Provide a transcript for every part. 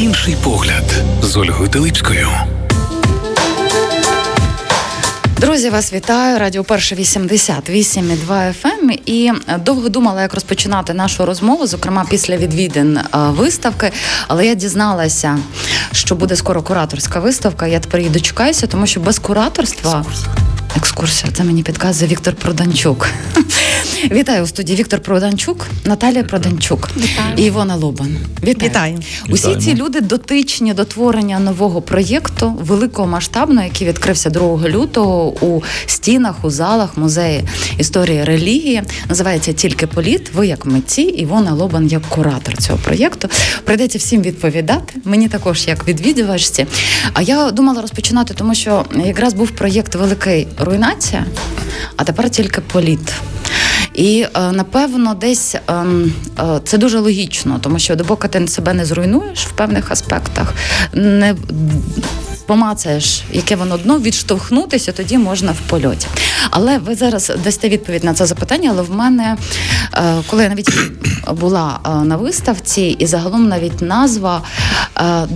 Інший погляд з Ольгою Телипською. Друзі, вас вітаю. Радіо Перше 88,2 FM. Ем. І довго думала, як розпочинати нашу розмову, зокрема після відвідин е, виставки. Але я дізналася, що буде скоро кураторська виставка. Я тепер її дочекаюся, тому що без кураторства. Екскурсія, це мені підказує Віктор Проданчук. Вітаю у студії Віктор Проданчук, Наталія Проданчук Вітаю. і Івона Лобан. Вітаю. Вітаю. Усі ці люди дотичні до творення нового проєкту великого масштабного, який відкрився 2 лютого у стінах, у залах музею історії релігії. Називається Тільки політ. Ви як митці, Івона Лобан як куратор цього проєкту. Прийдеться всім відповідати. Мені також як відвідувачці. А я думала розпочинати, тому що якраз був проєкт Великий руйнація, а тепер тільки політ. І е, напевно, десь ем, е, це дуже логічно, тому що допоки ти себе не зруйнуєш в певних аспектах, не помацаєш, яке воно дно, відштовхнутися, тоді можна в польоті. Але ви зараз дасте відповідь на це запитання. Але в мене, е, коли я навіть була на виставці, і загалом навіть назва,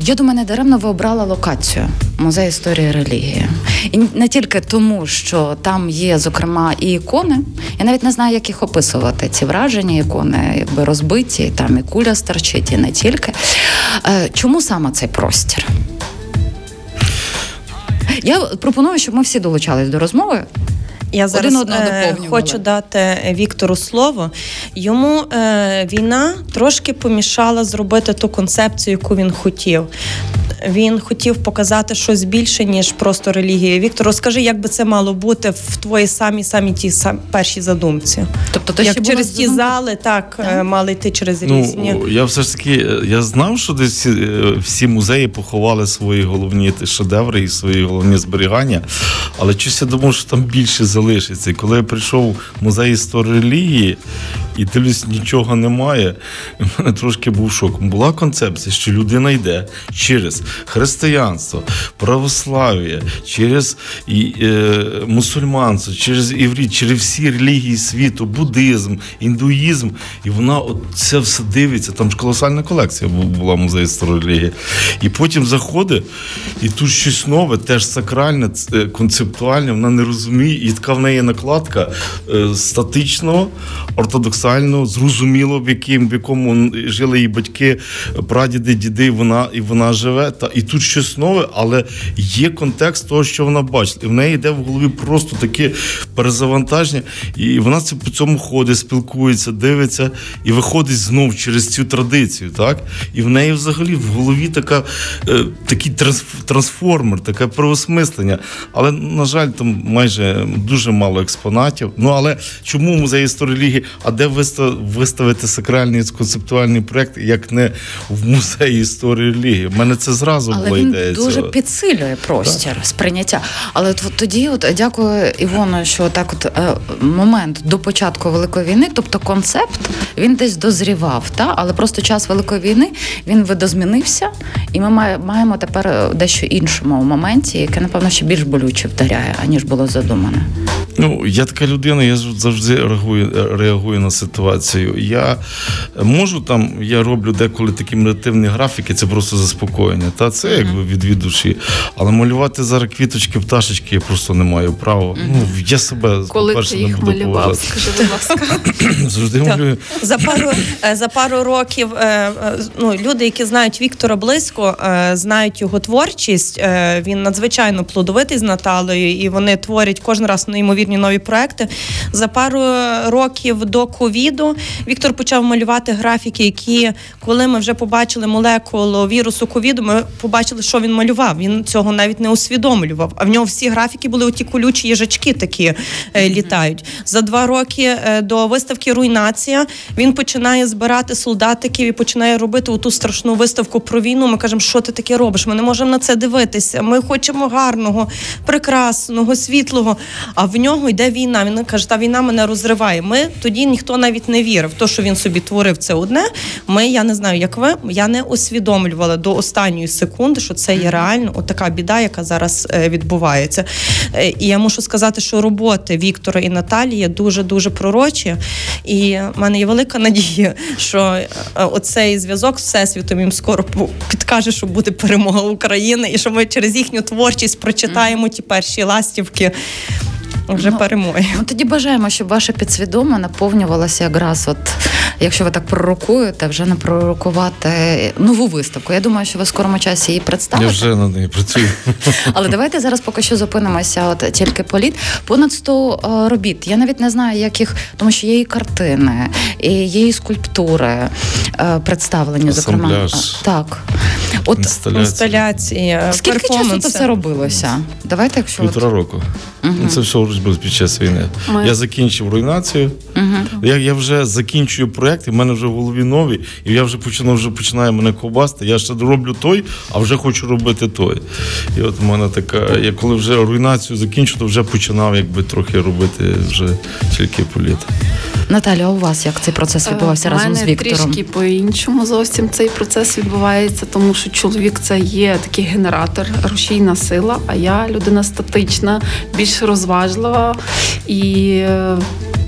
я думаю, не даремно ви обрала локацію музей історії релігії. І не тільки тому, що там є, зокрема, і ікони. Я навіть не знаю, як їх описувати. Ці враження, ікони якби розбиті, там і куля старчить, і не тільки. Е, чому саме цей простір? Я пропоную, щоб ми всі долучались до розмови. Я зараз Один е, хочу дати Віктору слово. Йому е, війна трошки помішала зробити ту концепцію, яку він хотів він хотів показати щось більше ніж просто релігія. Віктор, розкажи, як би це мало бути в твоїй самій самій ті сам, першій задумці. Тобто, то як через ті задумки? зали так, так е, мали йти через ну, різні. Я все ж таки е, я знав, що десь е, всі музеї поховали свої головні шедеври і свої головні зберігання, але щось я думав, що там більше залишиться. І коли я прийшов в музей історії релігії і дивлюсь, нічого немає. У мене трошки був шок. Була концепція, що людина йде через християнство, православ'я, через і, е, мусульманство, через івріт, через всі релігії світу, буддизм, індуїзм. І вона це все дивиться. Там ж колосальна колекція була музей історії релігії. І потім заходить, і тут щось нове, теж сакральне, е, концептуальне, вона не розуміє, і така в неї накладка е, статичного, ортодоксального, зрозуміло, в яким в якому жили її батьки, прадіди, діди, вона і вона живе та і тут щось нове, але є контекст того, що вона бачить. І в неї йде в голові просто таке перезавантаження, і вона це по цьому ходить, спілкується, дивиться і виходить знов через цю традицію. так? І в неї взагалі в голові така, е, такий трансформер, таке переосмислення. Але, на жаль, там майже дуже мало експонатів. Ну але чому музей історії релігії? А де виставити сакральний концептуальний проект, як не в музеї історії релігії? У мене це зразу Але була він ідея. Дуже цього. підсилює простір так. сприйняття. Але от, тоді, от дякую Івону, що так, от е, момент до початку великої війни, тобто концепт, він десь дозрівав, та але просто час великої війни він видозмінився, і ми маємо тепер е, дещо іншому моменті, яке напевно ще більш болюче вдаряє, аніж було задумане. Ну я така людина, я завжди реагую реагую на ситуацію. Я можу там, я роблю деколи такі медитивні графіки, це просто заспокоєння. Та це якби від душі. Але малювати зараз квіточки, пташечки я просто не маю права. Ну я себе коли ти їх не буду малював, скажи, будь ласка. Завжди малюю. За пару е, за пару років е, е, ну, люди, які знають Віктора близько, знають його творчість. Він надзвичайно плодовитий з Наталею, і вони творять кожен раз неймовірні нові проекти. За пару років до ковіду Віктор почав малювати графіки, які коли ми вже побачили молекулу вірусу ковіду, ми побачили, що він малював. Він цього навіть не усвідомлював. А в нього всі графіки були оті колючі їжачки такі е, літають. За два роки е, до виставки Руйнація він починає збирати солдатиків і починає робити оту страшну виставку про війну. Ми кажемо, що ти таке робиш? Ми не можемо на це дивитися. Ми хочемо гарного, прекрасного, світлого. А в нього нього йде війна. Він каже, та війна мене розриває. Ми тоді ніхто навіть не вірив. То, що він собі творив, це одне. Ми, я не знаю, як ви, я не усвідомлювала до останньої секунди, що це є реально отака біда, яка зараз е, відбувається. Е, і я мушу сказати, що роботи Віктора і Наталії дуже дуже пророчі. І в мене є велика надія, що е, оцей зв'язок з всесвітом їм скоро підкаже, що буде перемога України, і що ми через їхню творчість прочитаємо ті перші ластівки вже Ну, перемоги. Ну тоді бажаємо, щоб ваше підсвідоме наповнювалося якраз, от якщо ви так пророкуєте, вже не пророкувати нову виставку. Я думаю, що ви в скорому часі її Я вже над нею працюю. Але давайте зараз поки що зупинимося. От тільки політ. Понад 100 е, робіт. Я навіть не знаю, як їх, тому що є і картини, і є і скульптури е, представлені. Зокрема, Асамбляж. Так. От Інсталяція. Інсталяції, скільки часу це все робилося? Давайте, якщо от... Півтора року. Ну, Це все робилось під час війни. Ми- Я закінчив руйнацію. Я, я вже закінчую проєкт, і в мене вже в голові нові, і я вже починаю, вже починає мене ковбасти. Я ще роблю той, а вже хочу робити той. І от в мене така, я коли вже руйнацію закінчу, то вже починав якби трохи робити вже тільки політ. Наталя, а у вас як цей процес відбувався Е, разом У з Віктором? трішки по-іншому зовсім цей процес відбувається, тому що чоловік це є такий генератор, рушійна сила, а я людина статична, більш розважлива і.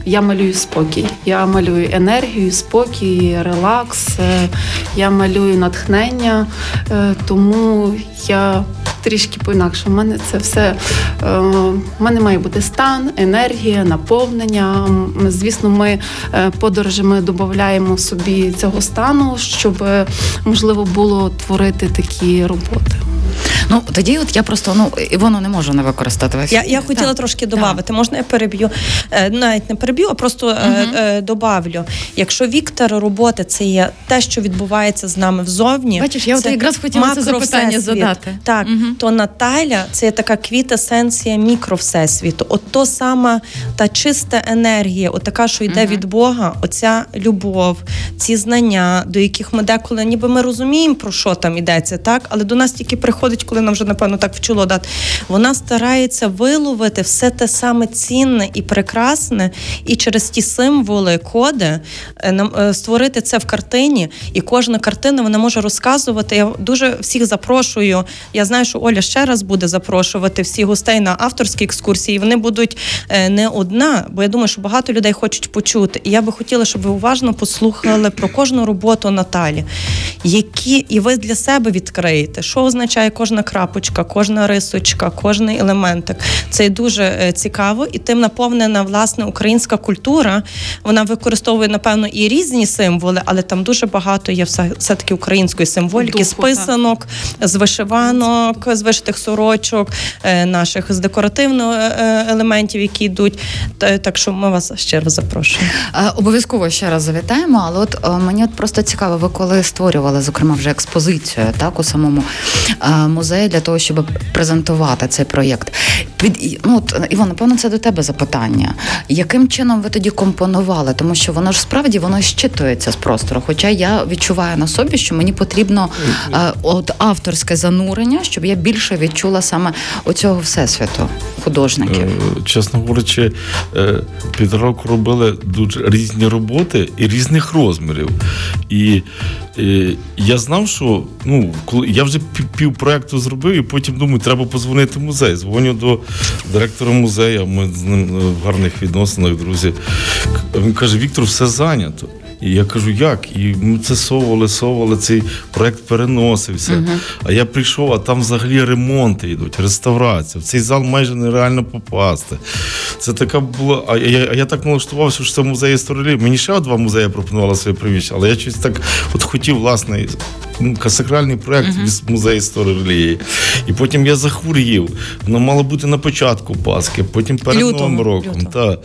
Я малюю спокій. Я малюю енергію, спокій, релакс. е, Я малюю натхнення, е, тому я трішки по-інакше. У мене це все. е, У мене має бути стан, енергія, наповнення. Звісно, ми подорожами додаємо собі цього стану, щоб можливо було творити такі роботи. Ну тоді, от я просто ну Івону не можу не використати. Я, я хотіла Так. трошки додати. Можна я переб'ю? Е, Навіть не переб'ю, а просто е, добавлю. Якщо Віктор роботи це є те, що відбувається з нами взовні. Бачиш, я от якраз хотіла це запитання задати. Так, Мгм. то Наталя це є така квітесенція мікровсесвіту. От то сама та чиста енергія, от така, що йде від Бога, оця любов, ці знання, до яких ми деколи, ніби ми розуміємо, про що там йдеться, так, але до нас тільки приходить, коли нам вже напевно так вчуло дати. Вона старається виловити все те саме цінне і прекрасне, і через ті символи, коди е, е, створити це в картині. І кожна картина вона може розказувати. Я дуже всіх запрошую. Я знаю, що Оля ще раз буде запрошувати всіх гостей на авторські екскурсії. І Вони будуть е, не одна, бо я думаю, що багато людей хочуть почути. І я би хотіла, щоб ви уважно послухали про кожну роботу Наталі, які і ви для себе відкриєте, що означає кожна крапочка, кожна рисочка, кожний елементик. Це дуже е, цікаво, і тим наповнена власне українська культура. Вона використовує напевно і різні символи, але там дуже багато є все, все-таки української символіки, з Духу, так. писанок, з вишиванок, з вишитих сорочок, е, наших з декоративних е, елементів, які йдуть. Так що ми вас ще раз запрошуємо. Обов'язково ще раз завітаємо, але от мені от просто цікаво, ви коли створювали, зокрема, вже експозицію так у самому е, музеї для того, щоб презентувати цей проєкт. Під ну от Іван, напевно, це до тебе запитання. Яким чином ви тоді компонували? Тому що воно ж справді воно щитується з простору. Хоча я відчуваю на собі, що мені потрібно е, от авторське занурення, щоб я більше відчула саме оцього всесвіту художників. Е, Чесно говорячи, е, під року робили дуже різні роботи і різних розмірів. І е, я знав, що ну, коли я вже пів, проекту зробив, і потім думаю, треба позвонити в музей. Дзвоню до директора музею, ми з ним в гарних відносинах, друзі. Він каже: Віктор, все зайнято. І я кажу, як? І ми це совали, совали, цей проект переносився. А я прийшов, а там взагалі ремонти йдуть, реставрація. В цей зал майже нереально попасти. Це така була. А я, а я так налаштувався, що це музей історії. Мені ще два музеї пропонували своє приміщення, але я щось так от хотів, власне, ну, сакральний проект від музею історії релігії. І потім я захворів. Воно мало бути на початку Пасхи, потім перед Лютого, Новим роком. лютого. Та.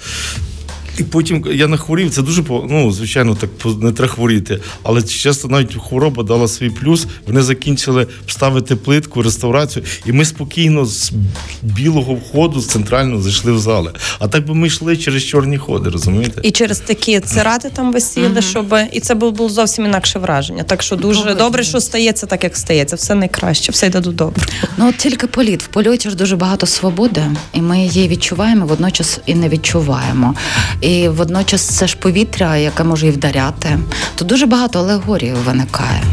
І потім я нахворів, це дуже ну, звичайно, так не треба хворіти. Але часто навіть хвороба дала свій плюс. Вони закінчили ставити плитку, реставрацію, і ми спокійно з білого входу з центрального зайшли в зали. А так би ми йшли через чорні ходи, розумієте? І через такі цирати там висіли, щоб і це було було зовсім інакше враження. Так що дуже Добре. добре, що стається так, як стається. Все найкраще, все йде до добре. Ну от тільки політ. В польоті ж дуже багато свободи, і ми її відчуваємо, водночас і не відчуваємо. І водночас це ж повітря, яке може і вдаряти. Тут дуже багато алегорій виникає.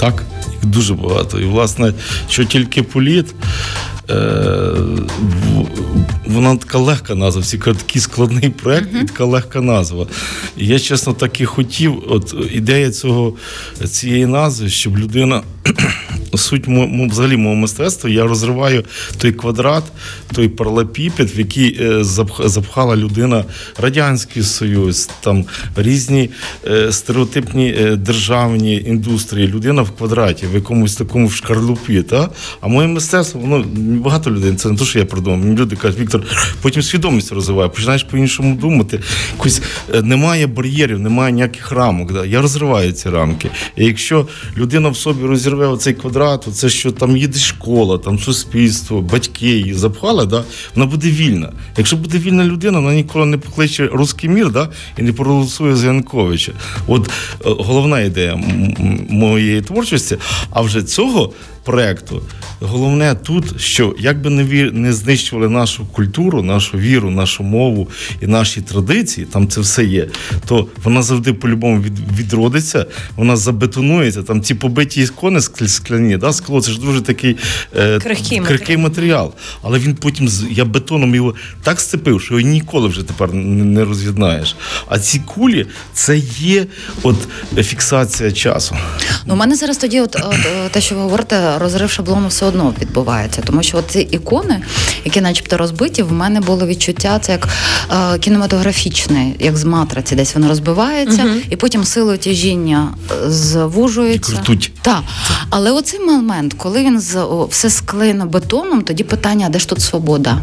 Так, дуже багато. І, власне, що тільки політ, е, вона така легка назва. Всі кажуть, такий складний проект і така легка назва. І я, чесно, так і хотів, от ідея цього, цієї назви, щоб людина. Суть взагалі мого мистецтва, я розриваю той квадрат, той паралепіпед, в який е, запх- запхала людина Радянський Союз, там різні е, стереотипні е, державні індустрії. Людина в квадраті, в якомусь такому шкарлупі. Та? А моє мистецтво, воно багато людей, це не те, що я придумав. Люди кажуть, Віктор, потім свідомість розвиває, починаєш по-іншому думати. Якось немає бар'єрів, немає ніяких рамок. Да? Я розриваю ці рамки. І якщо людина в собі розірве оцей квадрат, це що там їде школа, там суспільство, батьки її запхали, да? вона буде вільна. Якщо буде вільна людина, вона ніколи не покличе русський мір да? і не проголосує за Янковича. От е, головна ідея моєї творчості, а вже цього проекту. Головне тут, що як би не, вір, не знищували нашу культуру, нашу віру, нашу мову і наші традиції, там це все є, то вона завжди по-любому від, відродиться, вона забетонується. Там ці побиті ікони скля- скляні, да, скло, це ж дуже такий е, Крихкий крихкий матеріал. Але він потім з- я бетоном його так сцепив, що його ніколи вже тепер не не роз'єднаєш. А ці кулі це є от фіксація часу. Ну, у мене зараз тоді, от, от те, що ви говорите, розрив шаблону все одно відбувається. Тому що ці ікони, які начебто розбиті, в мене було відчуття, це як е, кінематографічне, як з матриці, десь воно розбивається, і потім силою тяжіння е, звужується. І крутуть. Так. Але оцей момент, коли він з, о, все склеєно бетоном, тоді питання, а де ж тут свобода?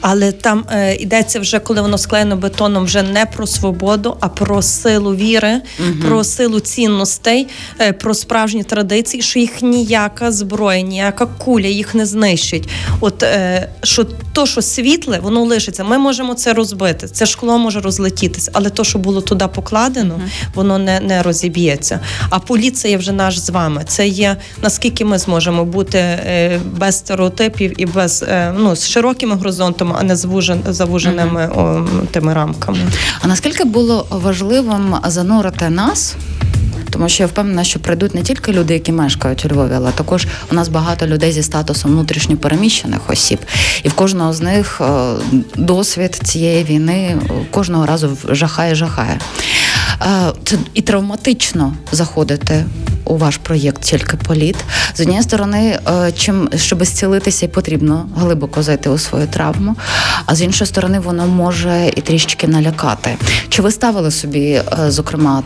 Але там е, йдеться вже, коли воно склеєно бетоном, вже не про свободу, а про силу віри, про силу цінностей, е, про справжні традиції, що їх ніяка зброя, ніяка куля їх не знищить. От е, що то, що світле, воно лишиться. Ми можемо це розбити. Це шкло може розлетітися, але то, що було туди покладено, воно не, не розіб'ється. А поліція вже наш з вами. Це є наскільки ми зможемо бути е, без стереотипів і без е, ну з широкими горизонтами, а не завуженими о, тими рамками. А наскільки було важливим занурити нас? Тому що я впевнена, що прийдуть не тільки люди, які мешкають у Львові, але також у нас багато людей зі статусом внутрішньопереміщених осіб, і в кожного з них е, досвід цієї війни е, кожного разу жахає, жахає. Е, Це і травматично заходити у ваш проєкт тільки політ. З однієї сторони, е, чим щоб зцілитися, потрібно глибоко зайти у свою травму, а з іншої сторони, воно може і трішки налякати. Чи ви ставили собі, е, зокрема,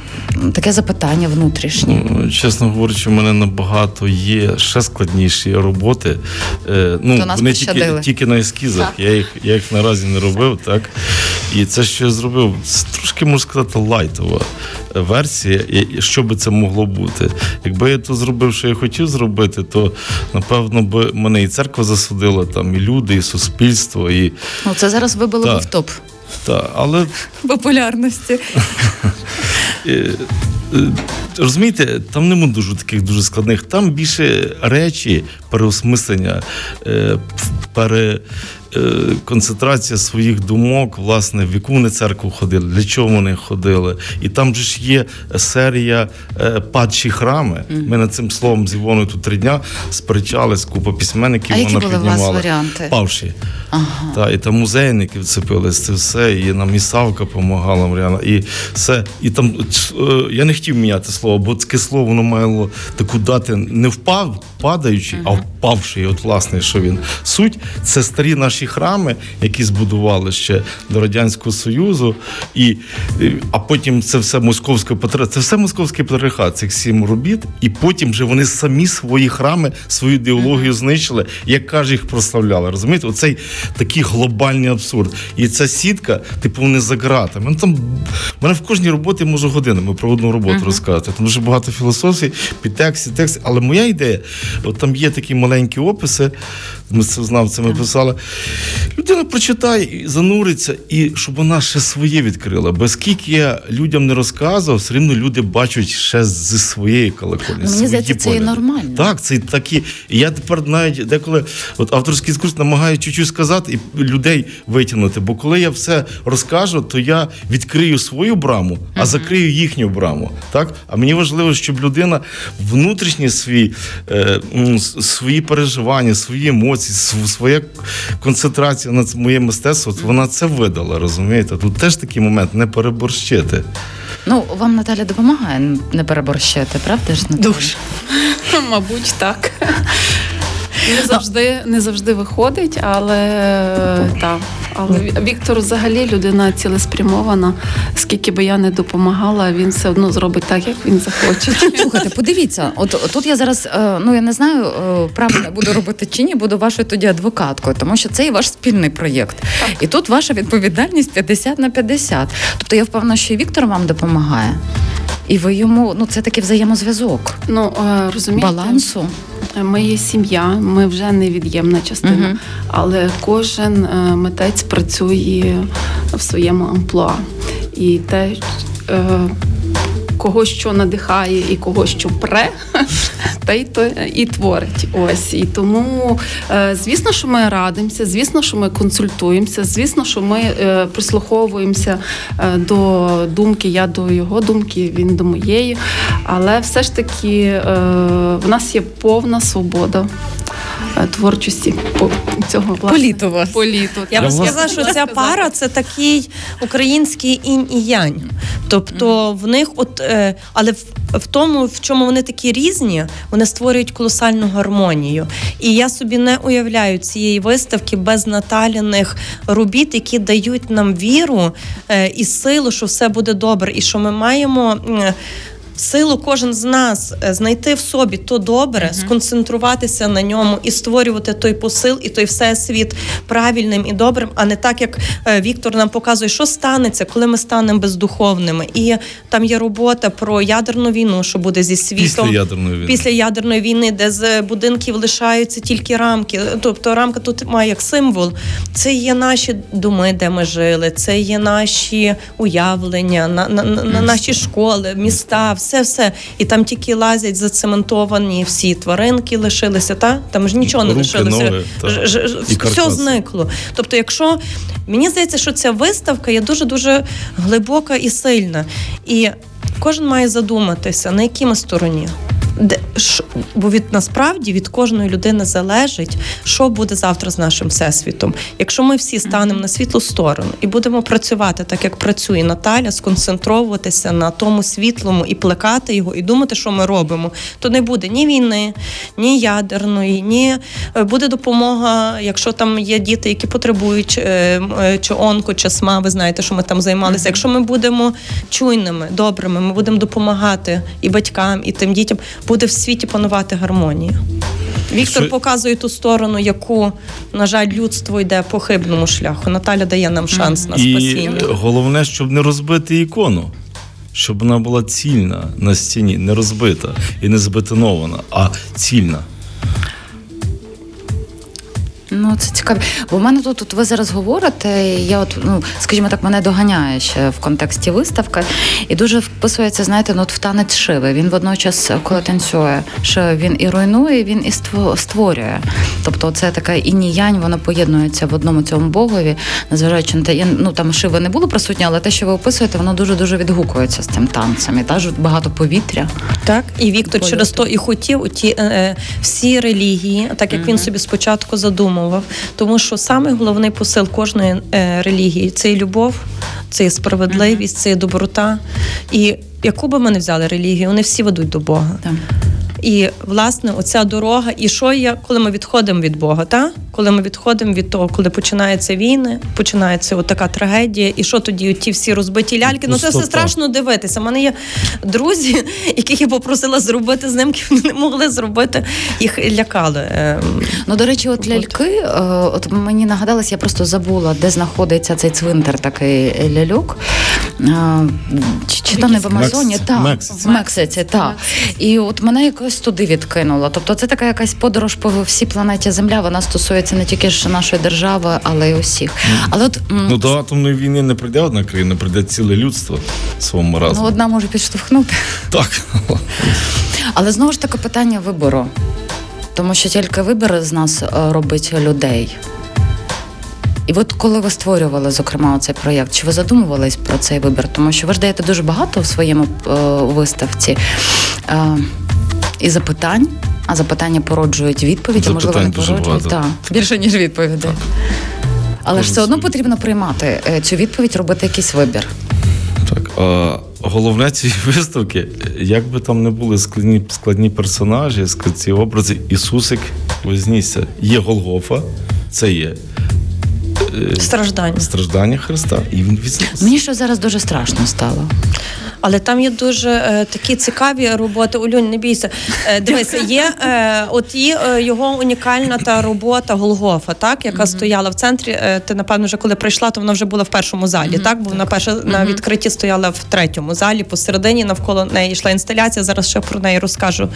таке запитання внутрішнє? Ну, Чесно говорячи, у мене набагато є ще складніші роботи. Е, ну, То нас вони тільки, пощадили. тільки на ескізах. Я їх, я їх наразі не робив, так? І це, що я зробив, це трошки можна сказати, лайтова версія, що би це могло бути. Якби я то зробив, що я хотів зробити, то напевно би мене і церква засудила, там, і люди, і суспільство, і. Ну, це зараз вибило Так. в топ Та, але популярності. Е, е, Розумієте, там нема дуже таких дуже складних. Там більше речі, переосмислення, е, пере, концентрація своїх думок, власне, в яку вони церкву ходили, для чого вони ходили. І там же ж є серія е, падші храми. Ми над цим словом з Івоною тут три дня сперечались, купа письменників А які вона були у вас піднімала. варіанти? Павші. Ага. Та, і там музейники вцепились, це все, і нам і Савка допомагала Мар'яна, і все. І там е, я не хотів міняти слово бо таке слово воно мало таку дати не впав, падаючий, а впавший. От власне, що він суть, це старі наші храми, які збудували ще до радянського союзу, і а потім це все московське це все московський патріархат, цих сім робіт, і потім вже вони самі свої храми, свою ідеологію знищили, як каже, їх прославляли. Розумієте, оцей такий глобальний абсурд. І ця сітка, типу, вони за ґратами. Ну, там мене в кожній роботі можу годинами про одну роботу uh-huh. розказати. Там дуже багато філософії, підтексті, тексти. Але моя ідея, от там є такі маленькі описи, ми це знавцями писали. Людина прочитає зануриться, і щоб вона ще своє відкрила. Бо скільки я людям не розказував, все рівно люди бачать ще зі своєї колокольні. Мені здається, це і нормально. Так, це такі. І я тепер навіть деколи от авторський курс намагаюся чуть-чуть сказати і людей витягнути. Бо коли я все розкажу, то я відкрию свою браму, а закрию їхню браму. Так? А мені важливо, щоб людина внутрішні свій, е, свої переживання, свої емоції, своя концентрація на моє мистецтво, вона це видала, розумієте? Тут теж такий момент не переборщити. Ну, вам Наталя допомагає не переборщити, правда ж? Наталя? Дуже. Мабуть, так. Не завжди не завжди виходить, але так. Але Віктор взагалі людина цілеспрямована. Скільки би я не допомагала, він все одно зробить так, як він захоче. Слухайте, подивіться, от тут я зараз е, ну я не знаю, е, правильно буду робити чи ні, буду вашою тоді адвокаткою, тому що це і ваш спільний проєкт. Так. І тут ваша відповідальність 50 на 50. Тобто я впевнена, що і Віктор вам допомагає. І ви йому ну це такий взаємозв'язок. Ну е, розумієте, балансу. Ми є сім'я, ми вже невід'ємна частина, uh але кожен е, митець працює в своєму амплуа. І те, е, кого що надихає і кого що пре, та то і творить. Ось і тому, е, звісно, що ми радимося, звісно, що ми консультуємося, звісно, що ми е, прислуховуємося е, до думки. Я до його думки, він до моєї. Але все ж таки в нас є повна свобода. Творчості цього власне, політу вас. Я б сказала, що ця пара це такий український інь і янь. Тобто в них, от але в, в тому, в чому вони такі різні, вони створюють колосальну гармонію. І я собі не уявляю цієї виставки без Наталіних робіт, які дають нам віру е, і силу, що все буде добре, і що ми маємо силу кожен з нас е, знайти в собі то добре, uh-huh. сконцентруватися на ньому і створювати той посил і той всесвіт правильним і добрим, а не так, як е, Віктор нам показує, що станеться, коли ми станемо бездуховними. І там є робота про ядерну війну, що буде зі світом після ядерної війни, після ядерної війни, де з будинків лишаються тільки рамки. Тобто рамка тут має як символ. Це є наші доми, де ми жили, це є наші уявлення, на, на, на, на наші школи, міста все, все. І там тільки лазять зацементовані всі тваринки лишилися, та там ж нічого не Руки, лишилося. Ноги, ж, ж, все зникло. Тобто, якщо мені здається, що ця виставка є дуже дуже глибока і сильна. І кожен має задуматися, на якій ми стороні де бо від насправді від кожної людини залежить, що буде завтра з нашим всесвітом. Якщо ми всі станемо на світлу сторону і будемо працювати так, як працює Наталя, сконцентровуватися на тому світлому і плекати його, і думати, що ми робимо, то не буде ні війни, ні ядерної, ні е, буде допомога, якщо там є діти, які потребують е, е, чи онко, чи СМА, ви знаєте, що ми там займалися. Якщо ми будемо чуйними, добрими, ми будемо допомагати і батькам, і тим дітям буде в світі панувати гармонія. Віктор Що... показує ту сторону, яку, на жаль, людство йде по хибному шляху. Наталя дає нам шанс mm-hmm. на спасіння. І Головне, щоб не розбити ікону. Щоб вона була цільна на стіні, не розбита і не збетонована, а цільна. Ну, це цікаво. Бо в мене тут, тут ви зараз говорите, я от, ну, скажімо так, мене доганяє ще в контексті виставки. І дуже вписується, знаєте, ну, от в танець шиви. Він водночас, коли танцює, що він і руйнує, він і створює. Тобто, це така інь-янь, воно поєднується в одному цьому богові, незважаючи на те, ну там шиви не було присутні, але те, що ви описуєте, воно дуже-дуже відгукується з цим танцем. І теж багато повітря. Так, і Віктор Польоту. через то і хотів ті е, е, всі релігії, так як mm-hmm. він собі спочатку задумав підтримував, тому що саме головний посил кожної е, релігії це любов, це справедливість, це доброта. І яку би ми не взяли релігію, вони всі ведуть до Бога. Так. І власне оця дорога, і що є, коли ми відходимо від Бога, та коли ми відходимо від того, коли починаються війни, починається от така трагедія, і що тоді ті всі розбиті ляльки? Ну це все страшно дивитися. У мене є друзі, яких я попросила зробити знимки, вони не могли зробити, їх лякали. Ем, Ну, до речі, от ляльки, е, от мені нагадалось, я просто забула, де знаходиться цей цвинтар такий ляльок. Е, Чи, чи там не в Амазоні? Мексиці. Так, Мексиці. в Мексиці, так. І от мене якось туди відкинуло. Тобто це така якась подорож по всій планеті Земля. Вона стосується не тільки ж нашої держави, але й усіх. Але от Ну до атомної війни не прийде одна країна, прийде ціле людство своєму ну, одна може підштовхнути. Так. Але знову ж таки питання вибору. Тому що тільки вибір з нас е, робить людей. І от коли ви створювали, зокрема, цей проєкт, чи ви задумувались про цей вибір? Тому що ви ж даєте дуже багато в своєму е, виставці е, і запитань, а запитання породжують відповіді, Запитань можливо, не дуже породжують. Так, більше, ніж відповідей. Але ж все одно потрібно приймати е, цю відповідь, робити якийсь вибір. Так, а головне цієї виставки, як би там не були складні, складні персонажі, ці образи, Ісусик вознісся. Є Голгофа, це є е, страждання. страждання Христа, і він. Мені що зараз дуже страшно стало. Але там є дуже е, такі цікаві роботи. Улюнь, не бійся. Е, дивися, є е, от є е, його унікальна та робота Голгофа, так яка стояла в центрі. Е, ти напевно вже коли прийшла, то вона вже була в першому залі. Так, бо вона перша на відкритті стояла в третьому залі. Посередині навколо неї йшла інсталяція. Зараз ще про неї розкажу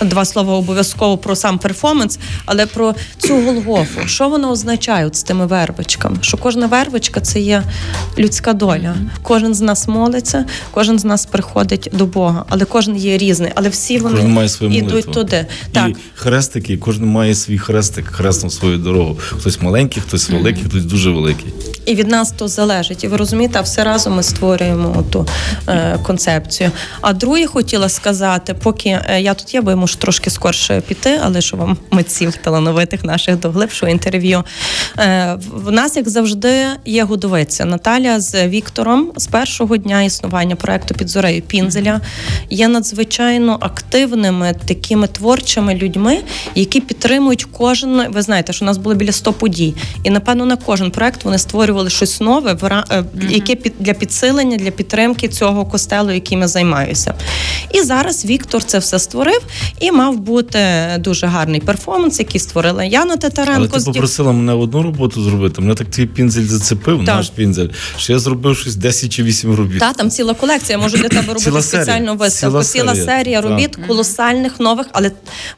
два слова обов'язково про сам перформанс, але про цю Голгофу. Що вона означає от з тими вербочками? Що кожна вербочка це є людська доля. Кожен з нас молиться, кожен з нас приходить до Бога, але кожен є різний. Але всі вони Кожен має свою йдуть молитву. туди. Так. І хрестики, кожен має свій хрестик, хрестом свою дорогу. Хтось маленький, хтось великий, хтось дуже великий. І від нас то залежить. І ви розумієте, а все разом ми створюємо ту е, концепцію. А друге хотіла сказати, поки е, я тут є, бо я можу трошки скорше піти, але що вам митців талановитих наших до глибшого інтерв'ю. Е, в нас, як завжди, є годовиця. Наталя з Віктором з першого дня існування проекту під зорею Пінзеля є надзвичайно активними такими творчими людьми, які підтримують кожен. Ви знаєте, що у нас було біля 100 подій, і напевно на кожен проект вони створювали щось нове, е, яке під для підсилення, для підтримки цього костелу, яким я займаюся. І зараз Віктор це все створив і мав бути дуже гарний перформанс, який створила Яна Титаренко. Але ти попросила мене одну роботу зробити. Мене так твій пінзель зацепив, Так. наш пінзель, що я зробив щось 10 чи 8 робіт. Та там ціла колекція. Я можу для тебе робити Ціла спеціальну виставку. Ціла серія. серія Так. робіт колосальних нових. Але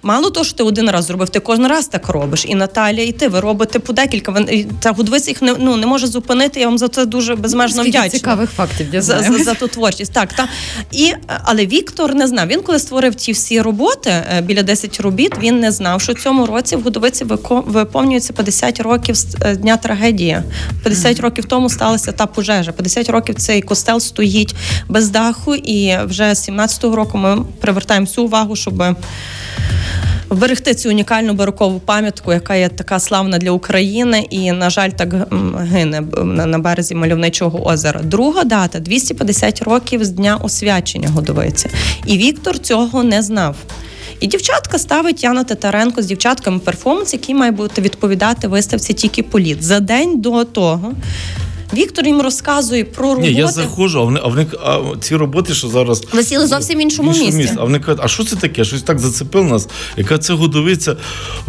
мало того, що ти один раз зробив, ти кожен раз так робиш. І Наталія, і ти ви робите по декілька. Та гудвиця їх не ну не може зупинити. Я вам за це дуже безмежно Скільки вдячна. цікавих фактів за, дізнаємось. за, за ту творчість. Так, та. І, але Віктор не знав. Він коли створив ті всі роботи, е, біля 10 робіт, він не знав, що в цьому році в Годовиці вико- виповнюється 50 років з е, дня трагедії. 50 років тому сталася та пожежа. 50 років цей костел стоїть без даху, і вже з 17-го року ми привертаємо всю увагу, щоб. Вберегти цю унікальну барокову пам'ятку, яка є така славна для України, і на жаль, так гине на, березі мальовничого озера. Друга дата 250 років з дня освячення годовиці. І Віктор цього не знав. І дівчатка ставить Яна Титаренко з дівчатками перформанс, який має бути відповідати виставці тільки політ. За день до того Віктор їм розказує про роботи. Ні, я заходжу, а вони, а вони а ці роботи, що зараз Ви сіли зовсім іншому місці. А вони кажуть, а що це таке? Щось так зацепило нас. Яка це годовиця?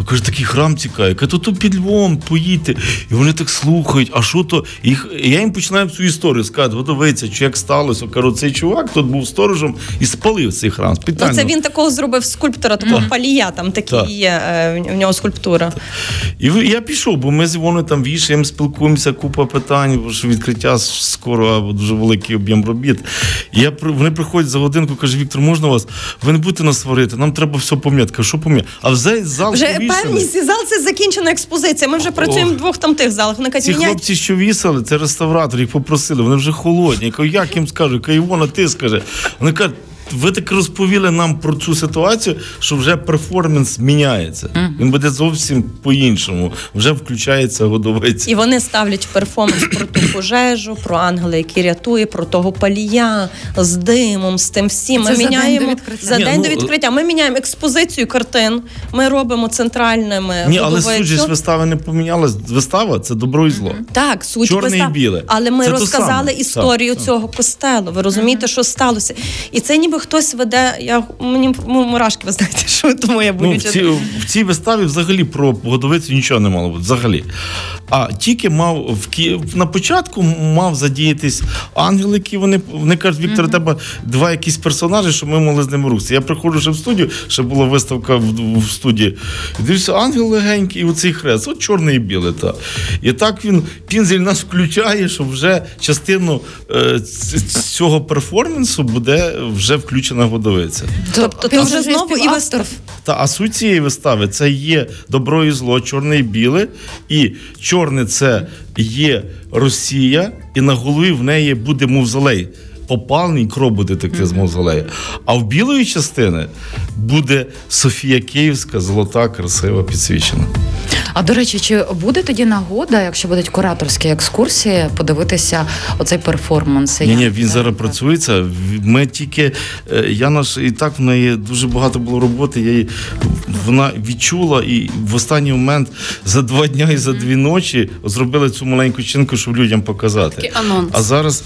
Каже, такий храм цікавий, яка то, то під Львовом поїти. І вони так слухають, а що то? І їх, і я їм починаю цю історію сказати, годовиця, чи як сталося. Кажу, цей чувак тут був сторожем і спалив цей храм. Ну, це він такого зробив скульптора, такого палія, там такі Так. є е, в нього скульптура. І я пішов, бо ми з Івоною там вішаємо, спілкуємося, купа питань, ж відкриття скоро або дуже великий об'єм робіт. І я, вони приходять за годинку, каже, Віктор, можна вас? Ви не будете нас сварити, нам треба все пом'яти. Кажу, що пом'яти? А вже зал Вже певність зал це закінчена експозиція. Ми вже працюємо в двох там тих залах. На Ці хлопці, що вісили, це реставратор, їх попросили, вони вже холодні. Я кажу, як їм скажу? Кайвона, ти скаже. Вони кажуть, ви так розповіли нам про цю ситуацію, що вже перформанс міняється. Він буде зовсім по-іншому. Вже включається годовиця. І вони ставлять перформанс про ту пожежу, про ангела, який рятує, про того палія з димом, з тим всім. Це Ми за день міняємо до відкриття? за Ні, день ну, до відкриття. Ми міняємо експозицію картин. Ми робимо центральними. Ні, але суть ж вистави не помінялась. Вистава це добро і зло. Так, суть Чорне вистав- і біле. Але ми Це розказали історію Так, цього костелу. Ви розумієте, що сталося? І це ніби хтось веде. Я мені мурашки, ви знаєте, що тому я Ну, в, ці, в цій виставі взагалі про годовицю нічого не мало бути. Взагалі. А тільки мав в Ки... на початку мав задіятись ангел, які вони, вони кажуть, Віктор, у тебе два якісь персонажі, що ми могли з ними рухатися. Я приходжу ще в студію, ще була виставка в, в студії. І дивлюся, ангел легенький, і оцей хрест, от чорний і білий. Та. І так він пінзель нас включає, що вже частину е, цього перформансу буде вже включена годовиця. Тобто ти вже знову і автор. Та а суть цієї вистави це є добро і зло, чорне і біле. І чорне це є Росія, і на голові в неї буде мавзолей. Попалний кров буде текти з мавзолея. А в білої частини буде Софія Київська, золота, красива, підсвічена. А до речі, чи буде тоді нагода, якщо будуть кураторські екскурсії, подивитися оцей перформанс? Ні, ні, він зараз працюється. Ми тільки е, я наш і так в неї дуже багато було роботи. Я її вона відчула і в останній момент за два дня і за дві ночі зробили цю маленьку чинку, щоб людям показати. Такий анонс. А зараз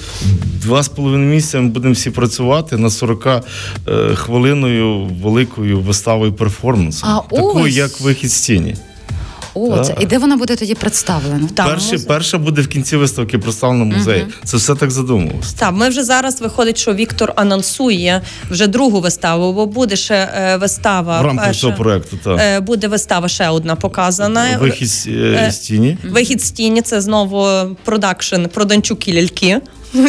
два з половиною місяця ми будемо всі працювати на 40 е, хвилиною великою виставою перформансу. Такою, як вихід з тіні. О, це і де вона буде тоді представлена? Там Перше, перша буде в кінці виставки представлена музеї. Це все так задумувалося. Так, ми вже зараз виходить, що Віктор анонсує вже другу виставу, бо буде ще е, вистава. В рамках перша. цього проекту, так. Е, буде вистава ще одна показана. Вихід з, е, Е, тіні. Вихід з тіні це знову продакшн Проданчук і ляльки.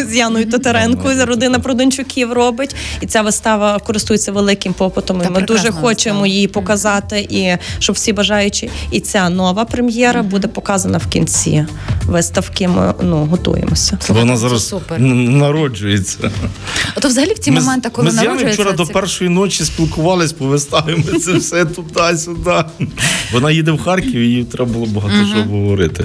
З Яною Татаренко родина Проданчуків робить, і ця вистава користується великим попитом. Та і ми дуже хочемо її показати, і щоб всі бажаючі. І ця нова прем'єра буде показана в кінці виставки. Ми ну готуємося. Вона зараз супер. народжується. Ото взагалі в ці Ми моменти, коли ми з Яною народжується... вчора до першої ночі спілкувались по виставі. Ми це все туди-сюди. Вона їде в Харків, і їй треба було багато що говорити.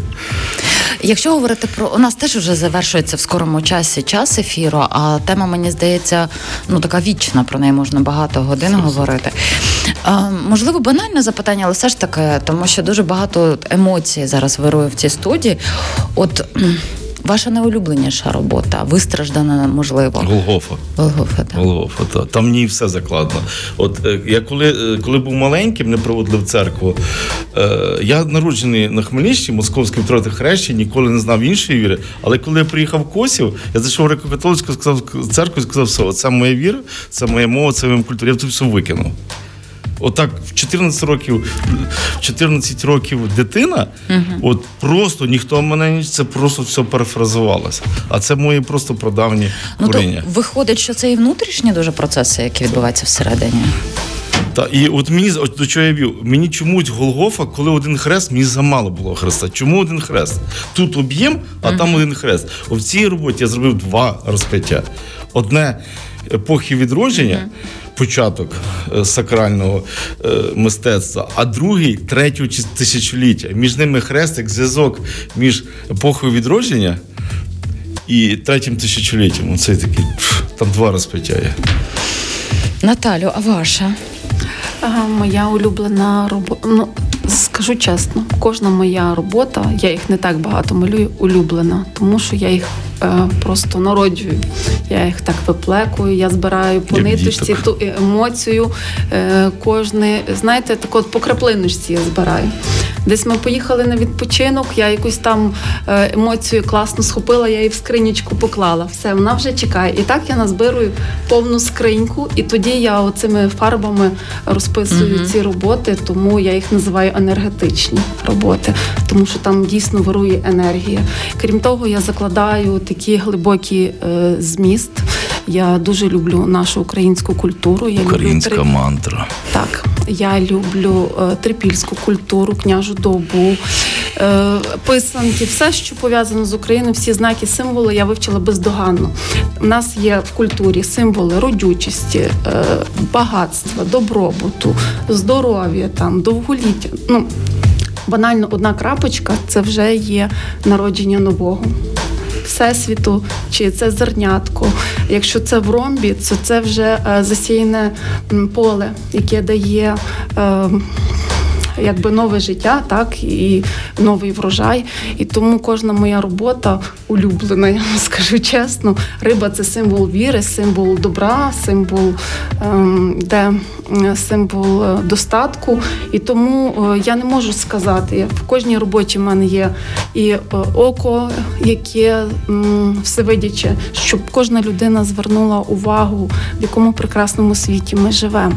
Якщо говорити про у нас теж вже завершується в скорому часі час ефіру, а тема мені здається ну така вічна. Про неї можна багато годин говорити. А, можливо, банальне запитання, але все ж таки, тому що дуже багато емоцій зараз вирує в цій студії. От ваша найулюбленіша робота, вистраждана, можливо, Голгофа. Голгофа, так. Голгофа, та. Там в ній все закладено. От е, я коли, е, коли був маленьким, мене проводили в церкву. Е, я народжений на Хмельниччині, московській втроти хрещі, ніколи не знав іншої віри. Але коли я приїхав в Косів, я зайшов в греко-католицьку сказав церкву і сказав, все, це моя віра, це моя мова, це моя культура. Я тут все викинув. Отак в 14 років, 14 років дитина, от просто ніхто мене не це просто все перефразувалося. А це мої просто прадавні Ну то коріння. виходить, що це і внутрішні дуже процеси, які відбуваються всередині. Та і от мені от до чого я вів, мені чомусь Голгофа, коли один хрест, мені замало було хреста. Чому один хрест? Тут об'єм, а там один хрест. В цій роботі я зробив два розп'яття. Одне епохи відродження. Початок е, сакрального е, мистецтва, а другий третього тисячоліття. Між ними хрест, як зв'язок між епохою відродження і третім тисячоліттям. Оце такий там два розп'яття є. Наталю, а ваша? Ага, Моя улюблена робота. Ну, скажу чесно, кожна моя робота, я їх не так багато малюю, улюблена, тому що я їх просто народжую. Я їх так виплекую, я збираю по Як ниточці діток. ту емоцію. Е, кожне, знаєте, так от по краплиночці я збираю. Десь ми поїхали на відпочинок, я якусь там е, емоцію класно схопила, я її в скринічку поклала. Все, вона вже чекає. І так я назбирую повну скриньку, і тоді я оцими фарбами розписую Мгм. ці роботи, тому я їх називаю енергетичні роботи, тому що там дійсно вирує енергія. Крім того, я закладаю такий глибокий е, зміст. Я дуже люблю нашу українську культуру. Я люблю мантра. так, я люблю е, трипільську культуру, княжу добу. е, писанки, все, що пов'язано з Україною, всі знаки, символи я вивчила бездоганно. У нас є в культурі символи родючості, е, багатства, добробуту, здоров'я, там, довголіття. Ну, банально одна крапочка це вже є народження нового. Всесвіту, чи це зернятко. Якщо це в ромбі, то це вже е, засіяне поле, яке дає. Якби нове життя, так і новий врожай. І тому кожна моя робота улюблена, я скажу чесно. Риба це символ віри, символ добра, символ ем, де символ е, достатку. І тому е, я не можу сказати. В кожній роботі в мене є і е, око, яке всевидяче, щоб кожна людина звернула увагу, в якому прекрасному світі ми живемо.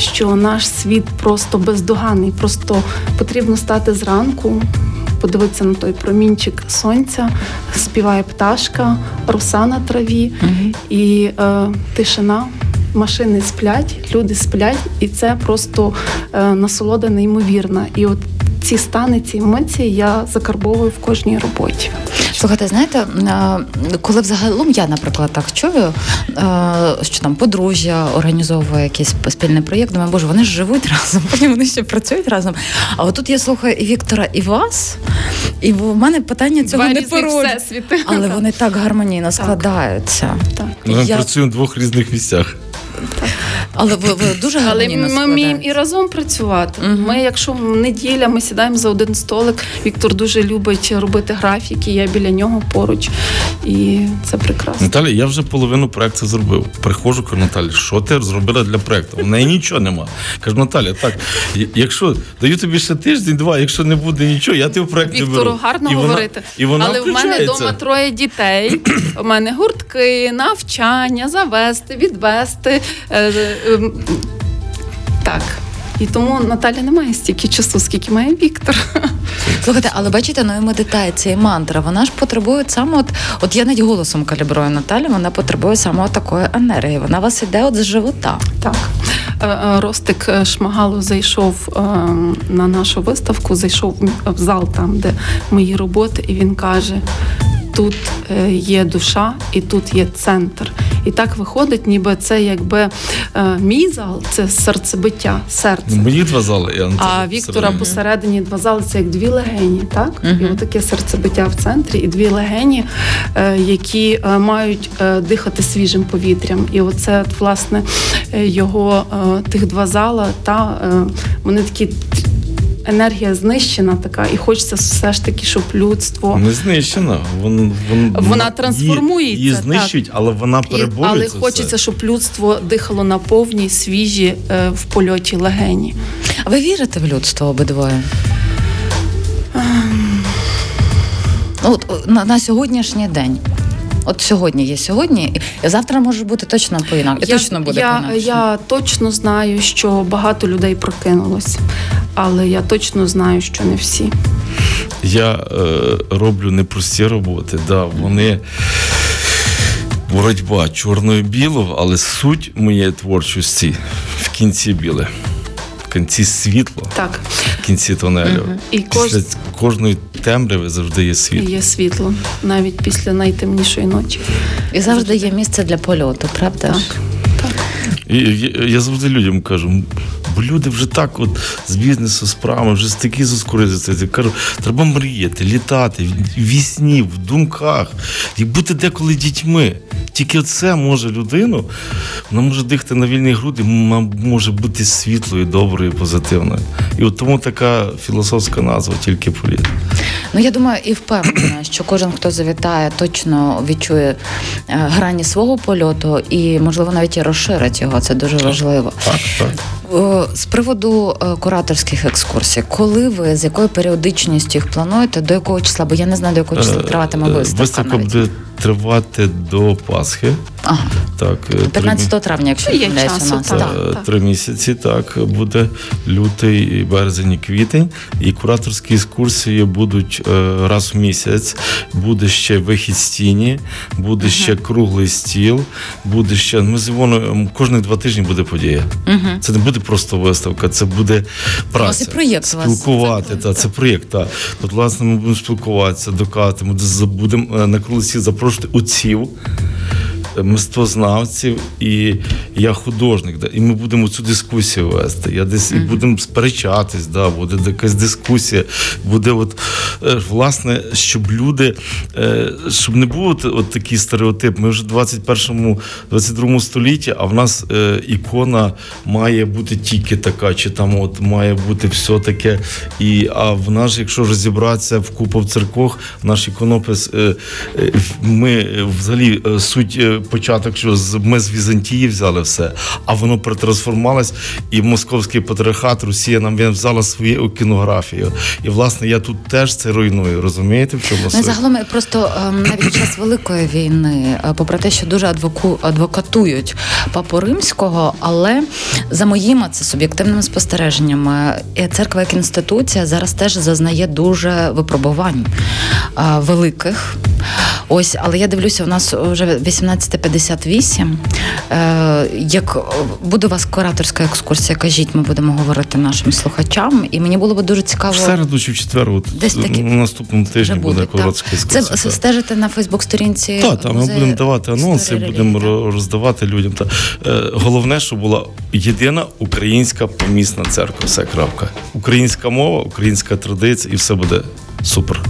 Що наш світ просто бездоганний, просто потрібно стати зранку, подивитися на той промінчик сонця, співає пташка, роса на траві і е, тишина. Машини сплять, люди сплять, і це просто е, насолода неймовірна. І от ці стани, ці емоції я закарбовую в кожній роботі. Слухайте, знаєте, е, коли взагалом я, наприклад, так чую, е, що там подружжя організовує якийсь спільний проєкт, думаю, боже, вони ж живуть разом, потім вони ще працюють разом. А отут я слухаю і Віктора, і вас, і в мене питання цього Два не всесвіти. Але вони так гармонійно складаються. Так. Ми Я- працюємо в двох різних місцях. Але ви, ви дуже Але гармонійно ми вміємо і разом працювати. Мгм. Ми, якщо неділя, ми сідаємо за один столик. Віктор дуже любить робити графіки. Я біля нього поруч, і це прекрасно. Наталя, я вже половину проекту зробив. Приходжу, кажу, Наталі, що ти зробила для проекту? У неї нічого нема. Кажу, Наталя, так, якщо даю тобі ще тиждень-два, якщо не буде нічого, я тебе в проект не беру. Віктору гарно І вона- говорити, І вона але в мене вдома троє дітей. У мене гуртки, навчання, завести, відвести. Е, ем, Так. І тому Наталя не має стільки часу, скільки має Віктор. Слухайте, але бачите, ну і медитація, і мантра, вона ж потребує саме от, от я навіть голосом калібрую Наталі, вона потребує саме от такої енергії. Вона вас іде от з живота. Так. Е, е, Ростик Шмагало зайшов е, на нашу виставку, зайшов в зал там, де мої роботи, і він каже: тут е, є душа і тут є центр. І так виходить, ніби це якби е, мій зал, це серцебиття, серце. Ну, Мої два зали. Я А Віктора посередині два зали це як дві легені, так? І отаке серцебиття в центрі, і дві легені, е, які е, мають е, дихати свіжим повітрям. І оце, власне, його е, тих два зала, та е, вони такі. Енергія знищена така, і хочеться все ж таки, щоб людство Не знищена. Вон, вон, Вона трансформується, Її, її так. знищують, але вона І, переборює але це хочеться, все. щоб людство дихало на повній, свіжі е, в польоті легені. А ви вірите в людство обидвоє? Ну, от, на, на сьогоднішній день. От сьогодні є сьогодні, і завтра може бути точно по-інакше. Точно буде я, по-інакше. я точно знаю, що багато людей прокинулось, але я точно знаю, що не всі. Я е, роблю непрості роботи, да, вони боротьба чорно-білого, але суть моєї творчості в кінці біле, в кінці світло, Так, в кінці тунелю. І кож- Після кожної темряви завжди є світло. є світло навіть після найтемнішої ночі. І завжди є місце для польоту, правда Так, так. І я, я завжди людям кажу, бо люди вже так, от з бізнесу справами, вже такі заскоризуються. Я кажу, треба мріяти, літати в вісні, в думках, і бути деколи дітьми. Тільки це може людину, вона може дихати на вільні груди, може бути світлою, доброю, позитивною. І от тому така філософська назва тільки політ. Ну я думаю, і впевнена, що кожен, хто завітає, точно відчує е, грані свого польоту і, можливо, навіть і розширить його. Це дуже важливо. Так, так. З приводу е, кураторських екскурсій, коли ви з якою періодичністю їх плануєте, до якого числа? Бо я не знаю, до якого числа Е, триватиме виставка. Виставка буде тривати до Пасхи. Ага. Так, е, три 15 травня, якщо Є помиляюсь, у нас. так. так. Так. Три місяці, так, буде лютий, березень, і квітень. І кураторські екскурсії будуть е, раз в місяць. Буде ще вихід з тіні, буде ще круглий стіл, буде ще. Ми з Івоною кожні два тижні буде подія. Це не буде просто виставка, це буде праця. Це проєкт. Спілкувати, та, це проєкт. Та. От, власне, ми будемо спілкуватися, докатимо, будемо е, на круглий стіл запрошувати отців мистецтвознавців, і я художник. Да, і ми будемо цю дискусію вести. Я десь і будемо сперечатись, да, буде якась дискусія. Буде, от е, власне, щоб люди, е, щоб не був от, от такий стереотип. Ми вже в 21 22 столітті, а в нас е, ікона має бути тільки така, чи там от має бути все таке. І, а в нас, якщо розібратися в купу в церквах, наш іконопис, ми взагалі суть початок, що ми з Візантії взяли все, а воно притрансформувалось, і московський патріархат Росія нам взяла свою кінографію. І власне я тут теж це руйную. Розумієте, в чому ну, суть? загалом е, просто ем, навіть під час великої війни, е, попри те, що дуже адвоку адвокатують папу римського, але за моїми це суб'єктивними спостереженнями, церква як інституція зараз теж зазнає дуже випробувань е, великих. Ось, але я дивлюся, у нас вже 18 358. Е, як буде у вас кураторська екскурсія, кажіть, ми будемо говорити нашим слухачам. І мені було б дуже цікаво. В середу чи в четвер, от, десь такі наступному тижні буде кураторська екскурсія. Це стежите на Фейсбук-сторінці. Так, та, ми будемо давати анонси, будемо та. роздавати людям. Та е, головне, що була єдина українська помісна церква. Все крапка. Українська мова, українська традиція, і все буде супер.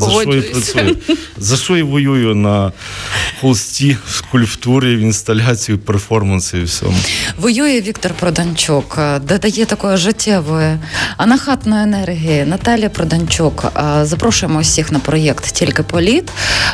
За що я працюю? За що я воюю на холсті, в скульптурі, в інсталяції, в перформансі і всьому. Воює Віктор Проданчук, е, додає такої життєвої анахатної енергії. Наталія Проданчук. Е, Запрошуємо усіх на проєкт Тільки політ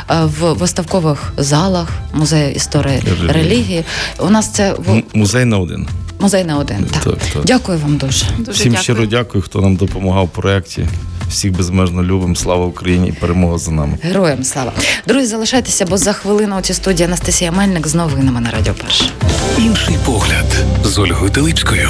е, в виставкових залах музею історії Релігії. релігії. У нас це в М- Музей на один. музей на один. Так. Так, так. Дякую вам дуже. Дуже Всім дякую. щиро дякую, хто нам допомагав в проєкті. Всіх безмежно любимо. Слава Україні і перемога за нами. Героям слава. Друзі, залишайтеся, бо за хвилину у цій студії Анастасія Мельник з новинами на Радіо Перше. Інший погляд з Ольгою Телипською.